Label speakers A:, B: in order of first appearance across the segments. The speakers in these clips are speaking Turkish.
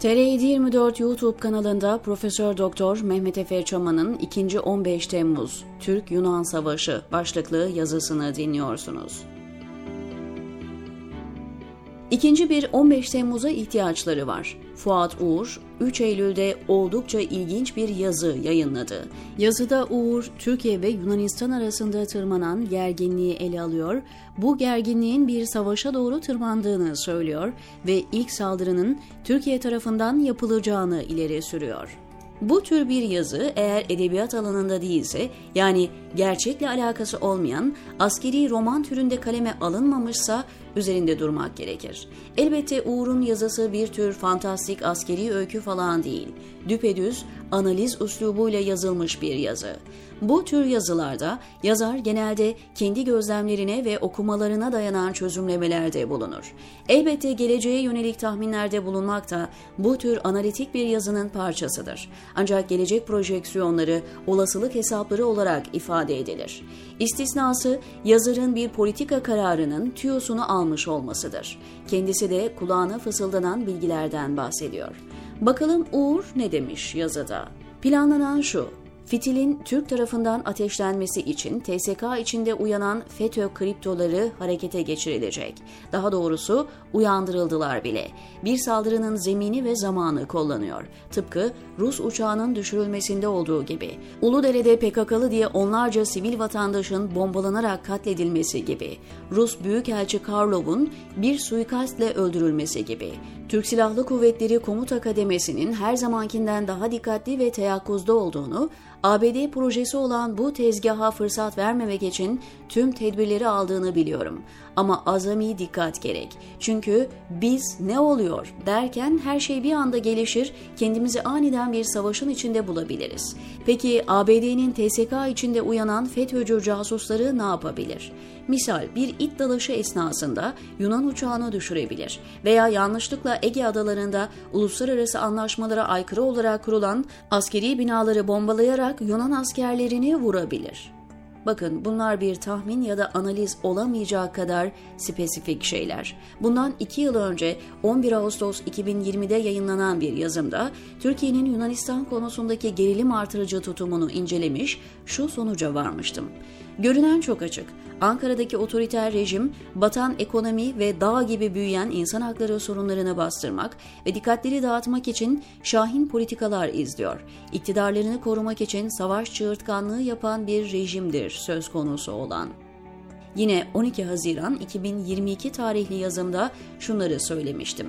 A: TR724 YouTube kanalında Profesör Doktor Mehmet Efe Çaman'ın 2. 15 Temmuz Türk-Yunan Savaşı başlıklı yazısını dinliyorsunuz. İkinci bir 15 Temmuz'a ihtiyaçları var. Fuat Uğur, 3 Eylül'de oldukça ilginç bir yazı yayınladı. Yazıda Uğur, Türkiye ve Yunanistan arasında tırmanan gerginliği ele alıyor, bu gerginliğin bir savaşa doğru tırmandığını söylüyor ve ilk saldırının Türkiye tarafından yapılacağını ileri sürüyor. Bu tür bir yazı eğer edebiyat alanında değilse yani gerçekle alakası olmayan askeri roman türünde kaleme alınmamışsa üzerinde durmak gerekir. Elbette Uğur'un yazısı bir tür fantastik askeri öykü falan değil. Düpedüz analiz üslubuyla yazılmış bir yazı. Bu tür yazılarda yazar genelde kendi gözlemlerine ve okumalarına dayanan çözümlemelerde bulunur. Elbette geleceğe yönelik tahminlerde bulunmak da bu tür analitik bir yazının parçasıdır. Ancak gelecek projeksiyonları olasılık hesapları olarak ifade edilir. İstisnası yazarın bir politika kararının tüyosunu almış olmasıdır. Kendisi de kulağına fısıldanan bilgilerden bahsediyor. Bakalım Uğur ne demiş yazıda? Planlanan şu, Fitilin Türk tarafından ateşlenmesi için TSK içinde uyanan FETÖ kriptoları harekete geçirilecek. Daha doğrusu uyandırıldılar bile. Bir saldırının zemini ve zamanı kullanıyor. Tıpkı Rus uçağının düşürülmesinde olduğu gibi. Uludere'de PKK'lı diye onlarca sivil vatandaşın bombalanarak katledilmesi gibi. Rus Büyükelçi Karlov'un bir suikastle öldürülmesi gibi. Türk Silahlı Kuvvetleri Komuta Kademesi'nin her zamankinden daha dikkatli ve teyakkuzda olduğunu, ABD projesi olan bu tezgaha fırsat vermemek için tüm tedbirleri aldığını biliyorum. Ama azami dikkat gerek. Çünkü biz ne oluyor derken her şey bir anda gelişir, kendimizi aniden bir savaşın içinde bulabiliriz. Peki ABD'nin TSK içinde uyanan FETÖ'cü casusları ne yapabilir? Misal bir it dalaşı esnasında Yunan uçağını düşürebilir veya yanlışlıkla Ege adalarında uluslararası anlaşmalara aykırı olarak kurulan askeri binaları bombalayarak Yunan askerlerini vurabilir. Bakın bunlar bir tahmin ya da analiz olamayacağı kadar spesifik şeyler. Bundan iki yıl önce 11 Ağustos 2020'de yayınlanan bir yazımda Türkiye'nin Yunanistan konusundaki gerilim artırıcı tutumunu incelemiş, şu sonuca varmıştım. Görünen çok açık. Ankara'daki otoriter rejim, batan ekonomi ve dağ gibi büyüyen insan hakları sorunlarını bastırmak ve dikkatleri dağıtmak için şahin politikalar izliyor. İktidarlarını korumak için savaş çığırtkanlığı yapan bir rejimdir söz konusu olan. Yine 12 Haziran 2022 tarihli yazımda şunları söylemiştim.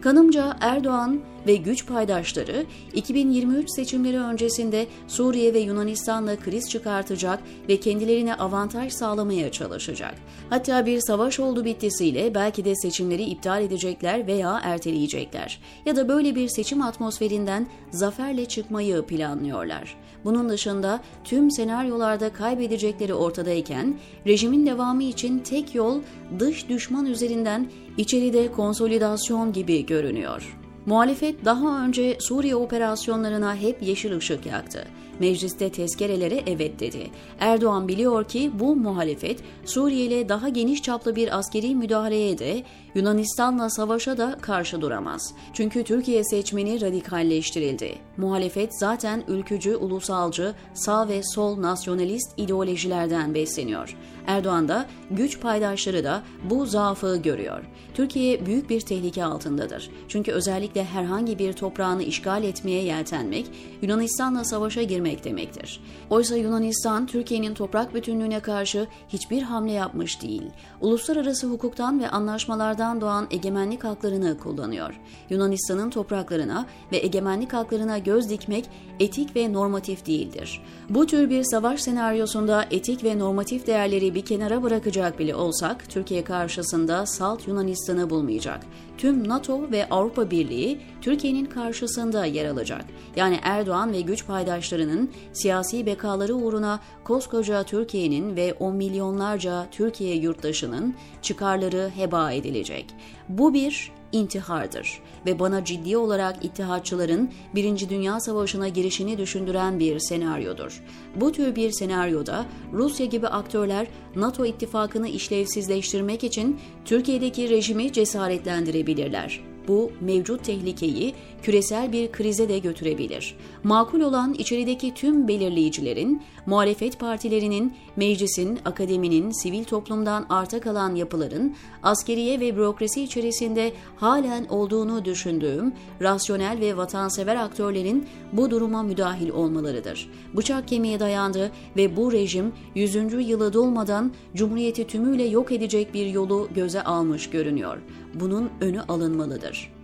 A: Kanımca Erdoğan ve güç paydaşları 2023 seçimleri öncesinde Suriye ve Yunanistan'la kriz çıkartacak ve kendilerine avantaj sağlamaya çalışacak. Hatta bir savaş oldu bittisiyle belki de seçimleri iptal edecekler veya erteleyecekler. Ya da böyle bir seçim atmosferinden zaferle çıkmayı planlıyorlar. Bunun dışında tüm senaryolarda kaybedecekleri ortadayken rejimin devamı için tek yol dış düşman üzerinden içeride konsolidasyon gibi görünüyor. Muhalefet daha önce Suriye operasyonlarına hep yeşil ışık yaktı. Mecliste tezkerelere evet dedi. Erdoğan biliyor ki bu muhalefet Suriye ile daha geniş çaplı bir askeri müdahaleye de Yunanistan'la savaşa da karşı duramaz. Çünkü Türkiye seçmeni radikalleştirildi. Muhalefet zaten ülkücü, ulusalcı, sağ ve sol nasyonalist ideolojilerden besleniyor. Erdoğan da güç paydaşları da bu zaafı görüyor. Türkiye büyük bir tehlike altındadır. Çünkü özellikle herhangi bir toprağını işgal etmeye yeltenmek, Yunanistan'la savaşa girmek demektir. Oysa Yunanistan, Türkiye'nin toprak bütünlüğüne karşı hiçbir hamle yapmış değil. Uluslararası hukuktan ve anlaşmalardan doğan egemenlik haklarını kullanıyor. Yunanistan'ın topraklarına ve egemenlik haklarına göz dikmek etik ve normatif değildir. Bu tür bir savaş senaryosunda etik ve normatif değerleri bir kenara bırakacak bile olsak Türkiye karşısında salt Yunanistan'ı bulmayacak. Tüm NATO ve Avrupa Birliği Türkiye'nin karşısında yer alacak. Yani Erdoğan ve güç paydaşlarının siyasi bekaları uğruna koskoca Türkiye'nin ve on milyonlarca Türkiye yurttaşının çıkarları heba edilecek. Bu bir intihardır ve bana ciddi olarak ittihatçıların Birinci Dünya Savaşı'na girişini düşündüren bir senaryodur. Bu tür bir senaryoda Rusya gibi aktörler NATO ittifakını işlevsizleştirmek için Türkiye'deki rejimi cesaretlendirebilirler. Bu mevcut tehlikeyi küresel bir krize de götürebilir. Makul olan içerideki tüm belirleyicilerin, muhalefet partilerinin, meclisin, akademinin, sivil toplumdan arta kalan yapıların, askeriye ve bürokrasi içerisinde halen olduğunu düşündüğüm rasyonel ve vatansever aktörlerin bu duruma müdahil olmalarıdır. Bıçak kemiğe dayandı ve bu rejim 100. yılı dolmadan Cumhuriyeti tümüyle yok edecek bir yolu göze almış görünüyor. Bunun önü alınmalıdır.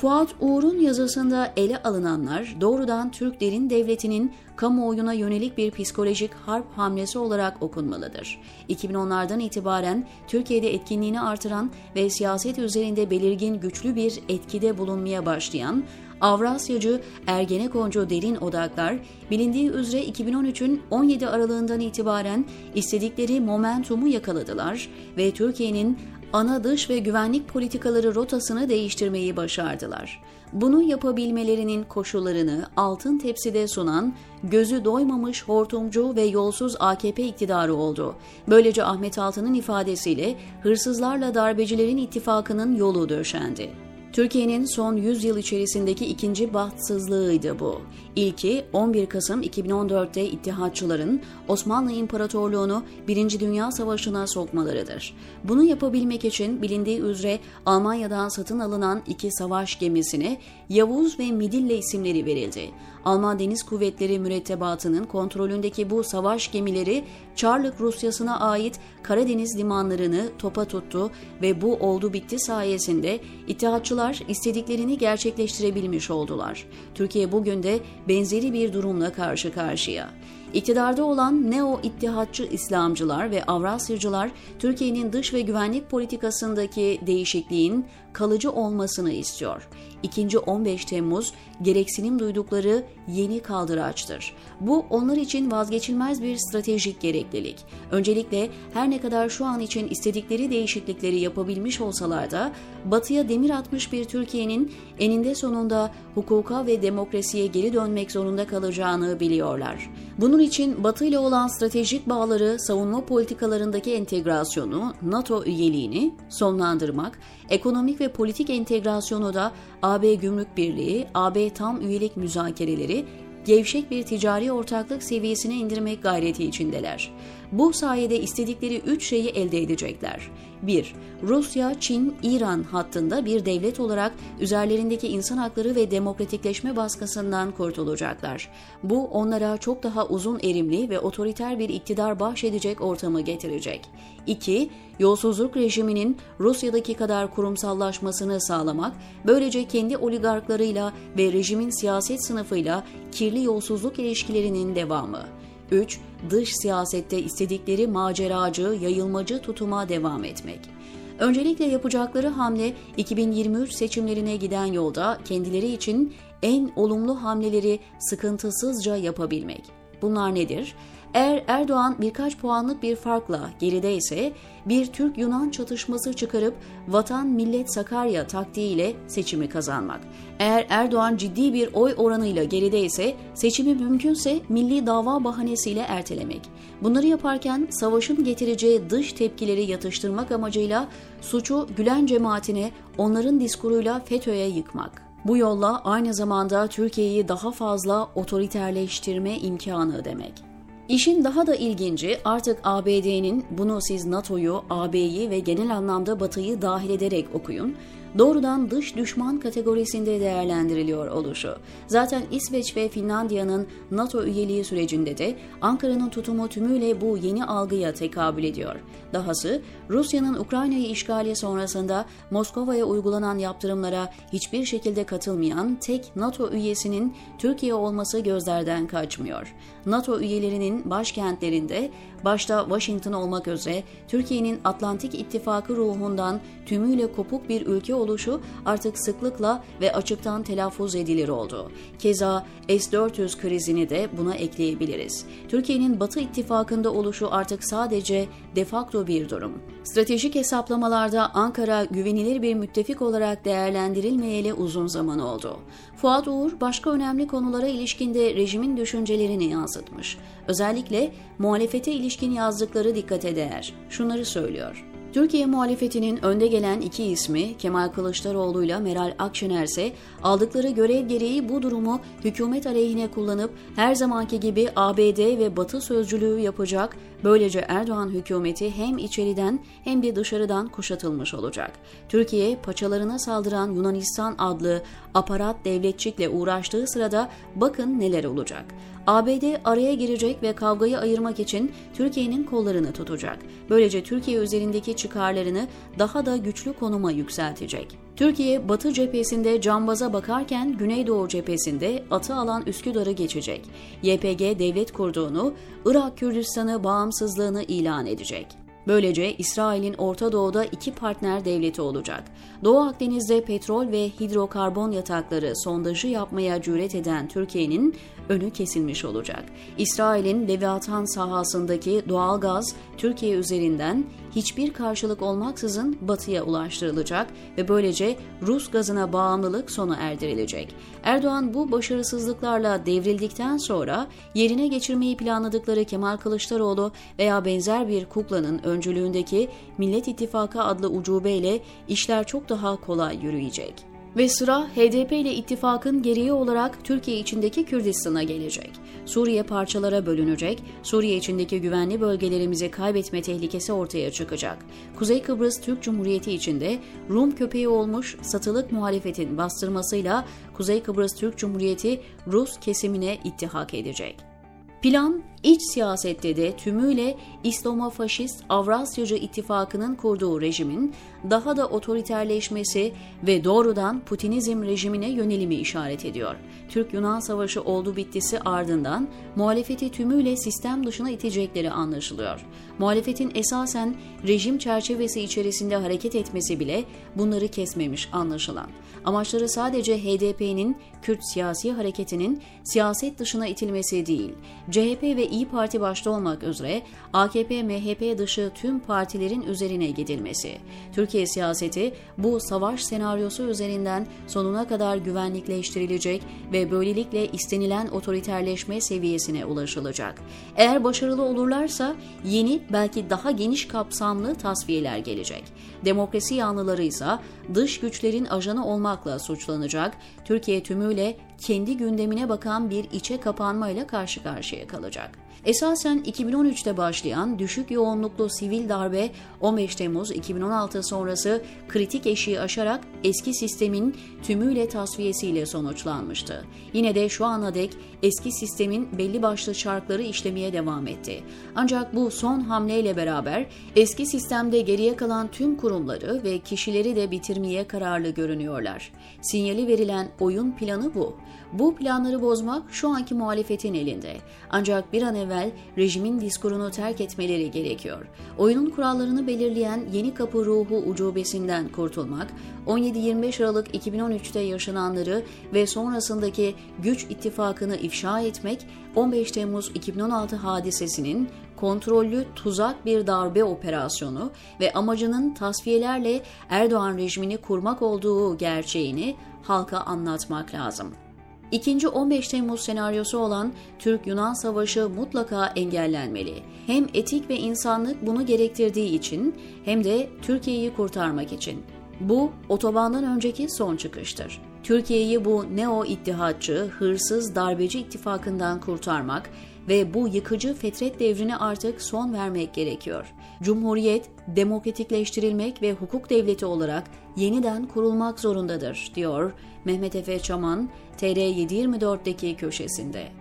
A: Fuat Uğur'un yazısında ele alınanlar doğrudan Türk Derin Devleti'nin kamuoyuna yönelik bir psikolojik harp hamlesi olarak okunmalıdır. 2010'lardan itibaren Türkiye'de etkinliğini artıran ve siyaset üzerinde belirgin güçlü bir etkide bulunmaya başlayan Avrasyacı Ergenekoncu derin odaklar bilindiği üzere 2013'ün 17 aralığından itibaren istedikleri momentumu yakaladılar ve Türkiye'nin ana dış ve güvenlik politikaları rotasını değiştirmeyi başardılar. Bunu yapabilmelerinin koşullarını altın tepside sunan gözü doymamış hortumcu ve yolsuz AKP iktidarı oldu. Böylece Ahmet Altan'ın ifadesiyle hırsızlarla darbecilerin ittifakının yolu döşendi. Türkiye'nin son 100 yıl içerisindeki ikinci bahtsızlığıydı bu. İlki 11 Kasım 2014'te İttihatçıların Osmanlı İmparatorluğunu Birinci Dünya Savaşı'na sokmalarıdır. Bunu yapabilmek için bilindiği üzere Almanya'dan satın alınan iki savaş gemisine Yavuz ve Midille isimleri verildi. Alman Deniz Kuvvetleri mürettebatının kontrolündeki bu savaş gemileri Çarlık Rusyası'na ait Karadeniz limanlarını topa tuttu ve bu oldu bitti sayesinde İttihatçılar istediklerini gerçekleştirebilmiş oldular. Türkiye bugün de benzeri bir durumla karşı karşıya. İktidarda olan neo-ittihatçı İslamcılar ve Avrasyacılar Türkiye'nin dış ve güvenlik politikasındaki değişikliğin kalıcı olmasını istiyor. İkinci 15 Temmuz gereksinim duydukları yeni kaldıraçtır. Bu onlar için vazgeçilmez bir stratejik gereklilik. Öncelikle her ne kadar şu an için istedikleri değişiklikleri yapabilmiş olsalar da batıya demir atmış bir Türkiye'nin eninde sonunda hukuka ve demokrasiye geri dönmek zorunda kalacağını biliyorlar. Bunun için Batı ile olan stratejik bağları, savunma politikalarındaki entegrasyonu, NATO üyeliğini sonlandırmak, ekonomik ve politik entegrasyonu da AB Gümrük Birliği, AB tam üyelik müzakereleri gevşek bir ticari ortaklık seviyesine indirmek gayreti içindeler. Bu sayede istedikleri üç şeyi elde edecekler. 1. Rusya, Çin, İran hattında bir devlet olarak üzerlerindeki insan hakları ve demokratikleşme baskısından kurtulacaklar. Bu onlara çok daha uzun erimli ve otoriter bir iktidar bahşedecek ortamı getirecek. 2. Yolsuzluk rejiminin Rusya'daki kadar kurumsallaşmasını sağlamak, böylece kendi oligarklarıyla ve rejimin siyaset sınıfıyla kirli yolsuzluk ilişkilerinin devamı. 3. Dış siyasette istedikleri maceracı, yayılmacı tutuma devam etmek. Öncelikle yapacakları hamle 2023 seçimlerine giden yolda kendileri için en olumlu hamleleri sıkıntısızca yapabilmek. Bunlar nedir? Eğer Erdoğan birkaç puanlık bir farkla geride ise bir Türk-Yunan çatışması çıkarıp vatan millet Sakarya taktiğiyle seçimi kazanmak. Eğer Erdoğan ciddi bir oy oranıyla geride ise seçimi mümkünse milli dava bahanesiyle ertelemek. Bunları yaparken savaşın getireceği dış tepkileri yatıştırmak amacıyla suçu Gülen cemaatine onların diskuruyla FETÖ'ye yıkmak. Bu yolla aynı zamanda Türkiye'yi daha fazla otoriterleştirme imkanı demek. İşin daha da ilginci artık ABD'nin bunu siz NATO'yu, AB'yi ve genel anlamda Batı'yı dahil ederek okuyun, doğrudan dış düşman kategorisinde değerlendiriliyor oluşu. Zaten İsveç ve Finlandiya'nın NATO üyeliği sürecinde de Ankara'nın tutumu tümüyle bu yeni algıya tekabül ediyor. Dahası Rusya'nın Ukrayna'yı işgali sonrasında Moskova'ya uygulanan yaptırımlara hiçbir şekilde katılmayan tek NATO üyesinin Türkiye olması gözlerden kaçmıyor. NATO üyelerinin başkentlerinde başta Washington olmak üzere Türkiye'nin Atlantik İttifakı ruhundan tümüyle kopuk bir ülke oluşu artık sıklıkla ve açıktan telaffuz edilir oldu. Keza S-400 krizini de buna ekleyebiliriz. Türkiye'nin Batı ittifakında oluşu artık sadece defakto bir durum. Stratejik hesaplamalarda Ankara güvenilir bir müttefik olarak değerlendirilmeyeli uzun zaman oldu. Fuat Uğur başka önemli konulara ilişkinde rejimin düşüncelerini yansıtmış. Özellikle muhalefete ilişkin yazdıkları dikkate değer. Şunları söylüyor. Türkiye muhalefetinin önde gelen iki ismi Kemal Kılıçdaroğlu ile Meral Akşener ise aldıkları görev gereği bu durumu hükümet aleyhine kullanıp her zamanki gibi ABD ve Batı sözcülüğü yapacak. Böylece Erdoğan hükümeti hem içeriden hem de dışarıdan kuşatılmış olacak. Türkiye paçalarına saldıran Yunanistan adlı aparat devletçikle uğraştığı sırada bakın neler olacak. ABD araya girecek ve kavgayı ayırmak için Türkiye'nin kollarını tutacak. Böylece Türkiye üzerindeki çıkarlarını daha da güçlü konuma yükseltecek. Türkiye Batı cephesinde cambaza bakarken Güneydoğu cephesinde atı alan Üsküdar'ı geçecek. YPG devlet kurduğunu, Irak Kürdistan'ı bağımsızlığını ilan edecek. Böylece İsrail'in Orta Doğu'da iki partner devleti olacak. Doğu Akdeniz'de petrol ve hidrokarbon yatakları sondajı yapmaya cüret eden Türkiye'nin önü kesilmiş olacak. İsrail'in Leviathan sahasındaki doğal gaz Türkiye üzerinden hiçbir karşılık olmaksızın batıya ulaştırılacak ve böylece Rus gazına bağımlılık sona erdirilecek. Erdoğan bu başarısızlıklarla devrildikten sonra yerine geçirmeyi planladıkları Kemal Kılıçdaroğlu veya benzer bir kuklanın öncülüğündeki Millet İttifakı adlı ucubeyle işler çok daha kolay yürüyecek. Ve sıra HDP ile ittifakın gereği olarak Türkiye içindeki Kürdistan'a gelecek. Suriye parçalara bölünecek, Suriye içindeki güvenli bölgelerimizi kaybetme tehlikesi ortaya çıkacak. Kuzey Kıbrıs Türk Cumhuriyeti içinde Rum köpeği olmuş satılık muhalefetin bastırmasıyla Kuzey Kıbrıs Türk Cumhuriyeti Rus kesimine ittihak edecek. Plan iç siyasette de tümüyle İslomo-faşist Avrasyacı ittifakının kurduğu rejimin daha da otoriterleşmesi ve doğrudan Putinizm rejimine yönelimi işaret ediyor. Türk-Yunan Savaşı oldu bittisi ardından muhalefeti tümüyle sistem dışına itecekleri anlaşılıyor. Muhalefetin esasen rejim çerçevesi içerisinde hareket etmesi bile bunları kesmemiş anlaşılan. Amaçları sadece HDP'nin Kürt siyasi hareketinin siyaset dışına itilmesi değil, CHP ve İyi Parti başta olmak üzere AKP, MHP dışı tüm partilerin üzerine gidilmesi. Türkiye siyaseti bu savaş senaryosu üzerinden sonuna kadar güvenlikleştirilecek ve böylelikle istenilen otoriterleşme seviyesine ulaşılacak. Eğer başarılı olurlarsa yeni belki daha geniş kapsamlı tasfiyeler gelecek. Demokrasi yanlıları ise dış güçlerin ajanı olmakla suçlanacak, Türkiye tümüyle kendi gündemine bakan bir içe kapanmayla karşı karşıya kalacak. Esasen 2013'te başlayan düşük yoğunluklu sivil darbe 15 Temmuz 2016 sonrası kritik eşiği aşarak eski sistemin tümüyle tasfiyesiyle sonuçlanmıştı. Yine de şu ana dek eski sistemin belli başlı çarkları işlemeye devam etti. Ancak bu son hamleyle beraber eski sistemde geriye kalan tüm kurumları ve kişileri de bitirmeye kararlı görünüyorlar. Sinyali verilen oyun planı bu. Bu planları bozmak şu anki muhalefetin elinde. Ancak bir an evvel rejimin diskurunu terk etmeleri gerekiyor. Oyunun kurallarını belirleyen yeni kapı ruhu ucubesinden kurtulmak, 17-25 Aralık 2013'te yaşananları ve sonrasındaki güç ittifakını ifşa etmek, 15 Temmuz 2016 hadisesinin kontrollü tuzak bir darbe operasyonu ve amacının tasfiyelerle Erdoğan rejimini kurmak olduğu gerçeğini halka anlatmak lazım. İkinci 15 Temmuz senaryosu olan Türk-Yunan Savaşı mutlaka engellenmeli. Hem etik ve insanlık bunu gerektirdiği için hem de Türkiye'yi kurtarmak için. Bu otobandan önceki son çıkıştır. Türkiye'yi bu neo ittihatçı, hırsız, darbeci ittifakından kurtarmak ve bu yıkıcı fetret devrine artık son vermek gerekiyor. Cumhuriyet demokratikleştirilmek ve hukuk devleti olarak yeniden kurulmak zorundadır, diyor Mehmet Efe Çaman, TR724'deki köşesinde.